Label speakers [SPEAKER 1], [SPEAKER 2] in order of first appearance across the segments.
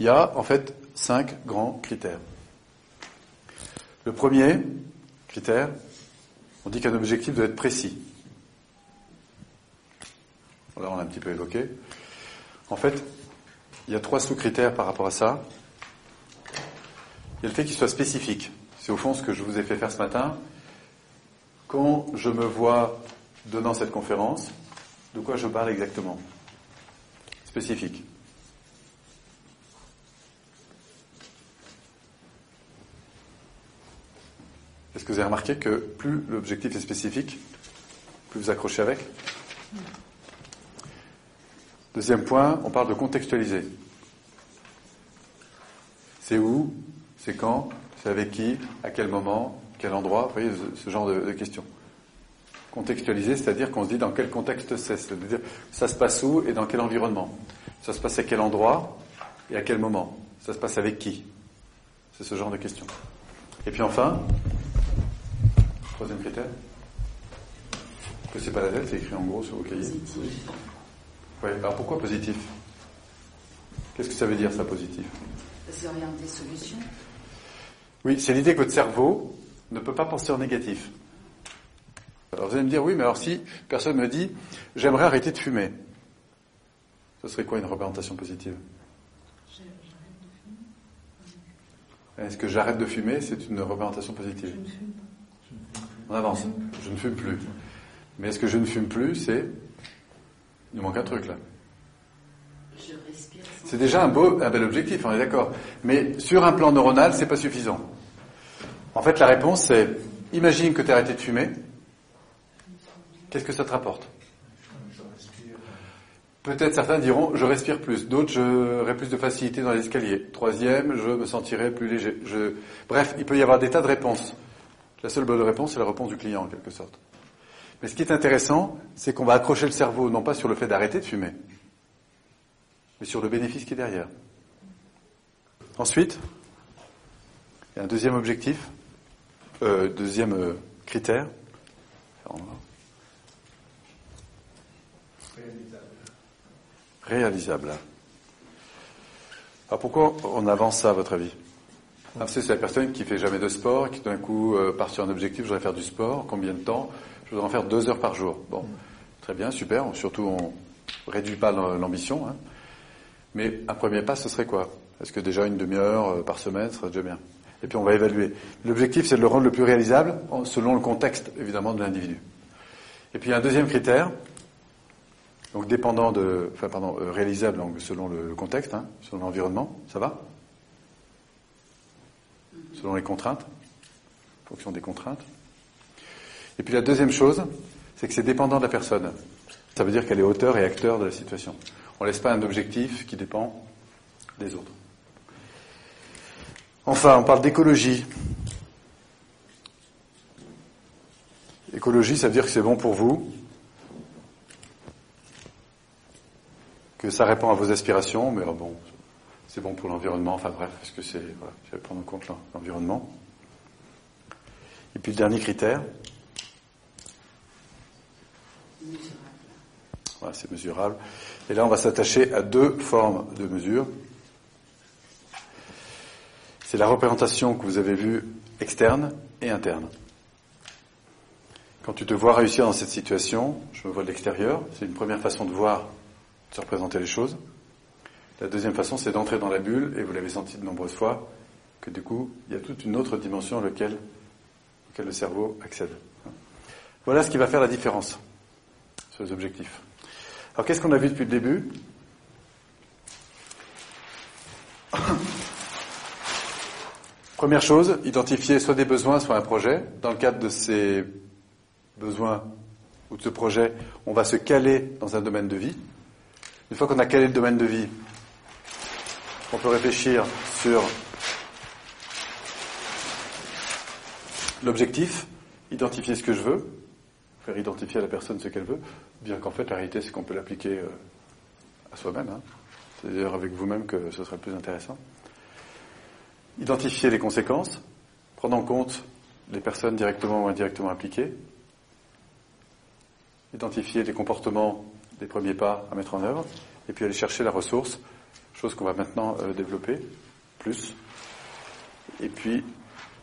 [SPEAKER 1] Il y a en fait cinq grands critères. Le premier critère, on dit qu'un objectif doit être précis. Voilà, on l'a un petit peu évoqué. En fait, il y a trois sous-critères par rapport à ça. Il y a le fait qu'il soit spécifique. C'est au fond ce que je vous ai fait faire ce matin. Quand je me vois donnant cette conférence, de quoi je parle exactement? Spécifique. Est-ce que vous avez remarqué que plus l'objectif est spécifique, plus vous accrochez avec? Deuxième point, on parle de contextualiser. C'est où C'est quand C'est avec qui À quel moment Quel endroit Vous voyez ce genre de, questions. Contextualiser, c'est-à-dire qu'on se dit dans quel contexte c'est. C'est-à-dire ça se passe où et dans quel environnement Ça se passe à quel endroit et à quel moment Ça se passe avec qui? C'est ce genre de questions. Et puis enfin, troisième critère que c'est pas la tête, c'est écrit en gros sur vos cahiers. Positif. Oui, alors pourquoi positif? Qu'est-ce que ça veut dire ça positif?
[SPEAKER 2] C'est orienté solution.
[SPEAKER 1] Oui, c'est l'idée que votre cerveau ne peut pas penser en négatif. Alors vous allez me dire, oui, mais alors si personne me dit, j'aimerais arrêter de fumer, ce serait quoi une représentation positive? Est-ce que j'arrête de fumer, c'est une représentation positive On avance. Je ne fume plus. Mais est-ce que je ne fume plus, c'est... Il nous manque un truc là. C'est déjà un beau, un bel objectif, on est d'accord. Mais sur un plan neuronal, c'est pas suffisant. En fait, la réponse c'est, imagine que tu as arrêté de fumer. Qu'est-ce que ça te rapporte? Peut-être certains diront, je respire plus. D'autres, j'aurai plus de facilité dans l'escalier. Troisième, je me sentirai plus léger. Je... Bref, il peut y avoir des tas de réponses. La seule bonne réponse, c'est la réponse du client, en quelque sorte. Mais ce qui est intéressant, c'est qu'on va accrocher le cerveau non pas sur le fait d'arrêter de fumer, mais sur le bénéfice qui est derrière. Ensuite, il y a un deuxième objectif, euh, deuxième euh, critère. Réalisable. Alors pourquoi on avance ça à votre avis? Ah, C'est la personne qui fait jamais de sport, qui d'un coup euh, part sur un objectif, je voudrais faire du sport, combien de temps? Je voudrais en faire deux heures par jour. Bon, très bien, super. Surtout, on réduit pas l'ambition. Hein. Mais un premier pas, ce serait quoi? Est-ce que déjà une demi-heure euh, par semaine serait déjà bien? Et puis on va évaluer. L'objectif, c'est de le rendre le plus réalisable, selon le contexte, évidemment, de l'individu. Et puis un deuxième critère, donc dépendant de, enfin pardon, euh, réalisable donc, selon le contexte, hein, selon l'environnement, ça va? Selon les contraintes, en fonction des contraintes. Et puis la deuxième chose, c'est que c'est dépendant de la personne. Ça veut dire qu'elle est auteur et acteur de la situation. On ne laisse pas un objectif qui dépend des autres. Enfin, on parle d'écologie. Écologie, ça veut dire que c'est bon pour vous, que ça répond à vos aspirations, mais bon, c'est bon pour l'environnement, enfin bref, parce que c'est, voilà, je vais prendre en compte l'environnement. Et puis le dernier critère. Voilà, c'est mesurable. Et là, on va s'attacher à deux formes de mesure. C'est la représentation que vous avez vue externe et interne. Quand tu te vois réussir dans cette situation, je me vois de l'extérieur, c'est une première façon de voir de se représenter les choses. La deuxième façon, c'est d'entrer dans la bulle, et vous l'avez senti de nombreuses fois, que du coup, il y a toute une autre dimension à laquelle, auquel le cerveau accède. Voilà ce qui va faire la différence sur les objectifs. Alors qu'est-ce qu'on a vu depuis le début? Première chose, identifier soit des besoins, soit un projet. Dans le cadre de ces besoins ou de ce projet, on va se caler dans un domaine de vie. Une fois qu'on a calé le domaine de vie, on peut réfléchir sur l'objectif, identifier ce que je veux, faire identifier à la personne ce qu'elle veut, bien qu'en fait la réalité c'est qu'on peut l'appliquer euh, à soi-même. Hein. C'est d'ailleurs avec vous-même que ce serait le plus intéressant. Identifier les conséquences, prendre en compte les personnes directement ou indirectement impliquées, identifier les comportements des premiers pas à mettre en œuvre, et puis aller chercher la ressource. Chose qu'on va maintenant euh, développer plus. Et puis,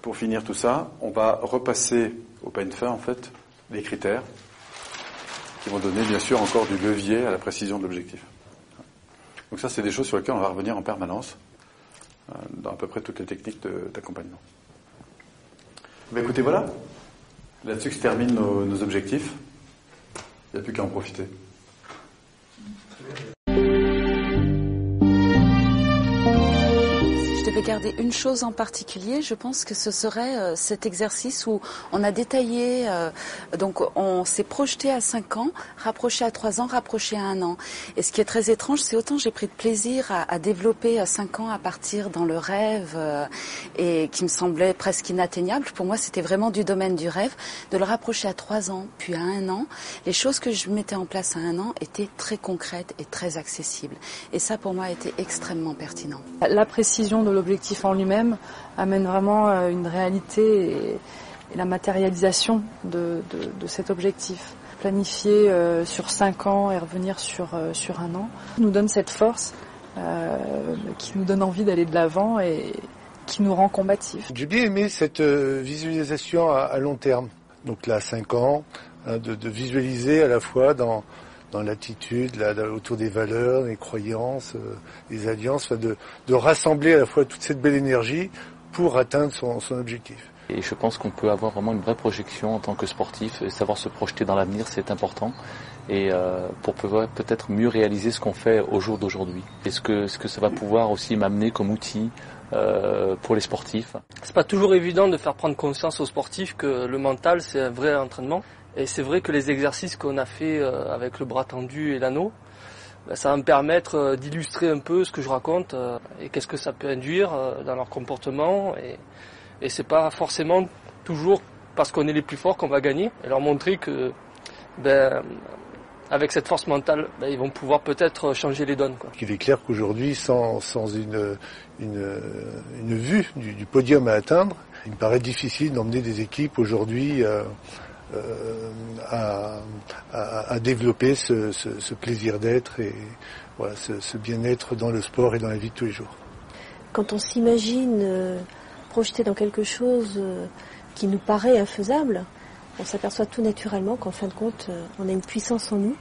[SPEAKER 1] pour finir tout ça, on va repasser au pain fin, en fait, les critères qui vont donner, bien sûr, encore du levier à la précision de l'objectif. Donc ça, c'est des choses sur lesquelles on va revenir en permanence euh, dans à peu près toutes les techniques d'accompagnement. Écoutez, voilà. Là-dessus se terminent nos objectifs. Il n'y a plus qu'à en profiter.
[SPEAKER 2] Garder une chose en particulier, je pense que ce serait euh, cet exercice où on a détaillé, euh, donc on s'est projeté à 5 ans, rapproché à 3 ans, rapproché à 1 an. Et ce qui est très étrange, c'est autant j'ai pris de plaisir à, à, développer à 5 ans à partir dans le rêve euh, et qui me semblait presque inatteignable. Pour moi, c'était vraiment du domaine du rêve. De le rapprocher à 3 ans, puis à 1 an, les choses que je mettais en place à 1 an étaient très concrètes et très accessibles. Et ça, pour moi, a été extrêmement pertinent.
[SPEAKER 3] La précision de l'objectif en lui-même amène vraiment euh, une réalité et, la matérialisation de, de, cet objectif. Planifier euh, sur cinq ans et revenir sur, euh, sur un an nous donne cette force qui nous donne envie d'aller de l'avant et qui nous rend combatifs.
[SPEAKER 4] J'ai bien aimé cette visualisation à, long terme. Donc là, cinq ans, hein, de, visualiser à la fois dans dans l'attitude, là, autour des valeurs, des croyances, euh, des alliances, de, de, rassembler à la fois toute cette belle énergie pour atteindre son, son objectif.
[SPEAKER 5] Et je pense qu'on peut avoir vraiment une vraie projection en tant que sportif, et savoir se projeter dans l'avenir, c'est important. Et euh, pour pouvoir peut-être mieux réaliser ce qu'on fait au jour d'aujourd'hui. Et ce que, ce que ça va pouvoir aussi m'amener comme outil euh, pour les sportifs?
[SPEAKER 6] C'est pas toujours évident de faire prendre conscience aux sportifs que le mental c'est un vrai entraînement. Et c'est vrai que les exercices qu'on a fait euh, avec le bras tendu et l'anneau, ben, ça va me permettre euh, d'illustrer un peu ce que je raconte euh, et qu'est-ce que ça peut induire dans leur comportement. Et, et c'est pas forcément toujours parce qu'on est les plus forts qu'on va gagner. Et leur montrer que, ben, avec cette force mentale, ben, ils vont pouvoir peut-être changer les donnes.
[SPEAKER 4] Il est clair qu'aujourd'hui, sans, une, vue du, podium à atteindre, il me paraît difficile d'emmener des équipes aujourd'hui. À, à, à, développer ce, ce, ce plaisir d'être et voilà, ce, ce bien-être dans le sport et dans la vie de tous les jours.
[SPEAKER 7] Quand on s'imagine euh, projeter dans quelque chose euh, qui nous paraît infaisable, on s'aperçoit tout naturellement qu'en fin de compte, euh, on a une puissance en nous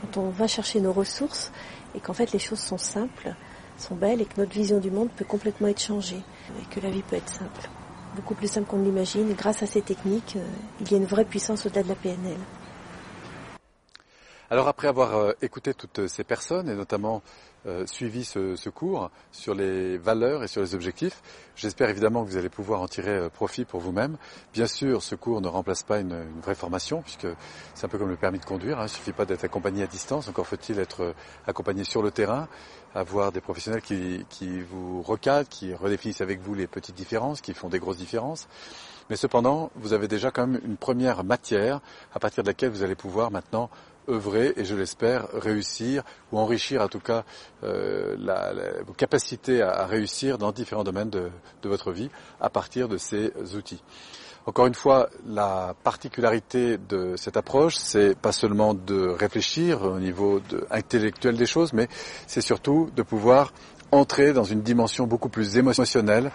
[SPEAKER 7] quand on va chercher nos ressources et qu'en fait les choses sont simples, sont belles et que notre vision du monde peut complètement être changée et que la vie peut être simple beaucoup plus simple qu'on ne l'imagine. Grâce à ces techniques, euh, il y a une vraie puissance au-delà de la PNL.
[SPEAKER 1] Alors après avoir euh, écouté toutes ces personnes et notamment euh, suivi ce, cours sur les valeurs et sur les objectifs, j'espère évidemment que vous allez pouvoir en tirer euh, profit pour vous-même. Bien sûr, ce cours ne remplace pas une, vraie formation puisque c'est un peu comme le permis de conduire. Hein. Il ne suffit pas d'être accompagné à distance, encore faut-il être euh, accompagné sur le terrain, avoir des professionnels qui, qui vous recadrent, qui redéfinissent avec vous les petites différences, qui font des grosses différences. Mais cependant, vous avez déjà quand même une première matière à partir de laquelle vous allez pouvoir maintenant œuvrer et je l'espère réussir ou enrichir en tout cas euh, la, vos capacités à, réussir dans différents domaines de, de, votre vie à partir de ces outils. Encore une fois, la particularité de cette approche, c'est pas seulement de réfléchir au niveau de, intellectuel des choses, mais c'est surtout de pouvoir entrer dans une dimension beaucoup plus émotionnelle,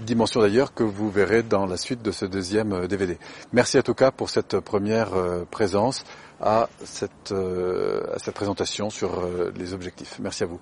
[SPEAKER 1] dimension d'ailleurs que vous verrez dans la suite de ce deuxième DVD. Euh, Merci en tout cas pour cette première euh, présence à cette, euh, à cette présentation sur les objectifs. Merci à vous.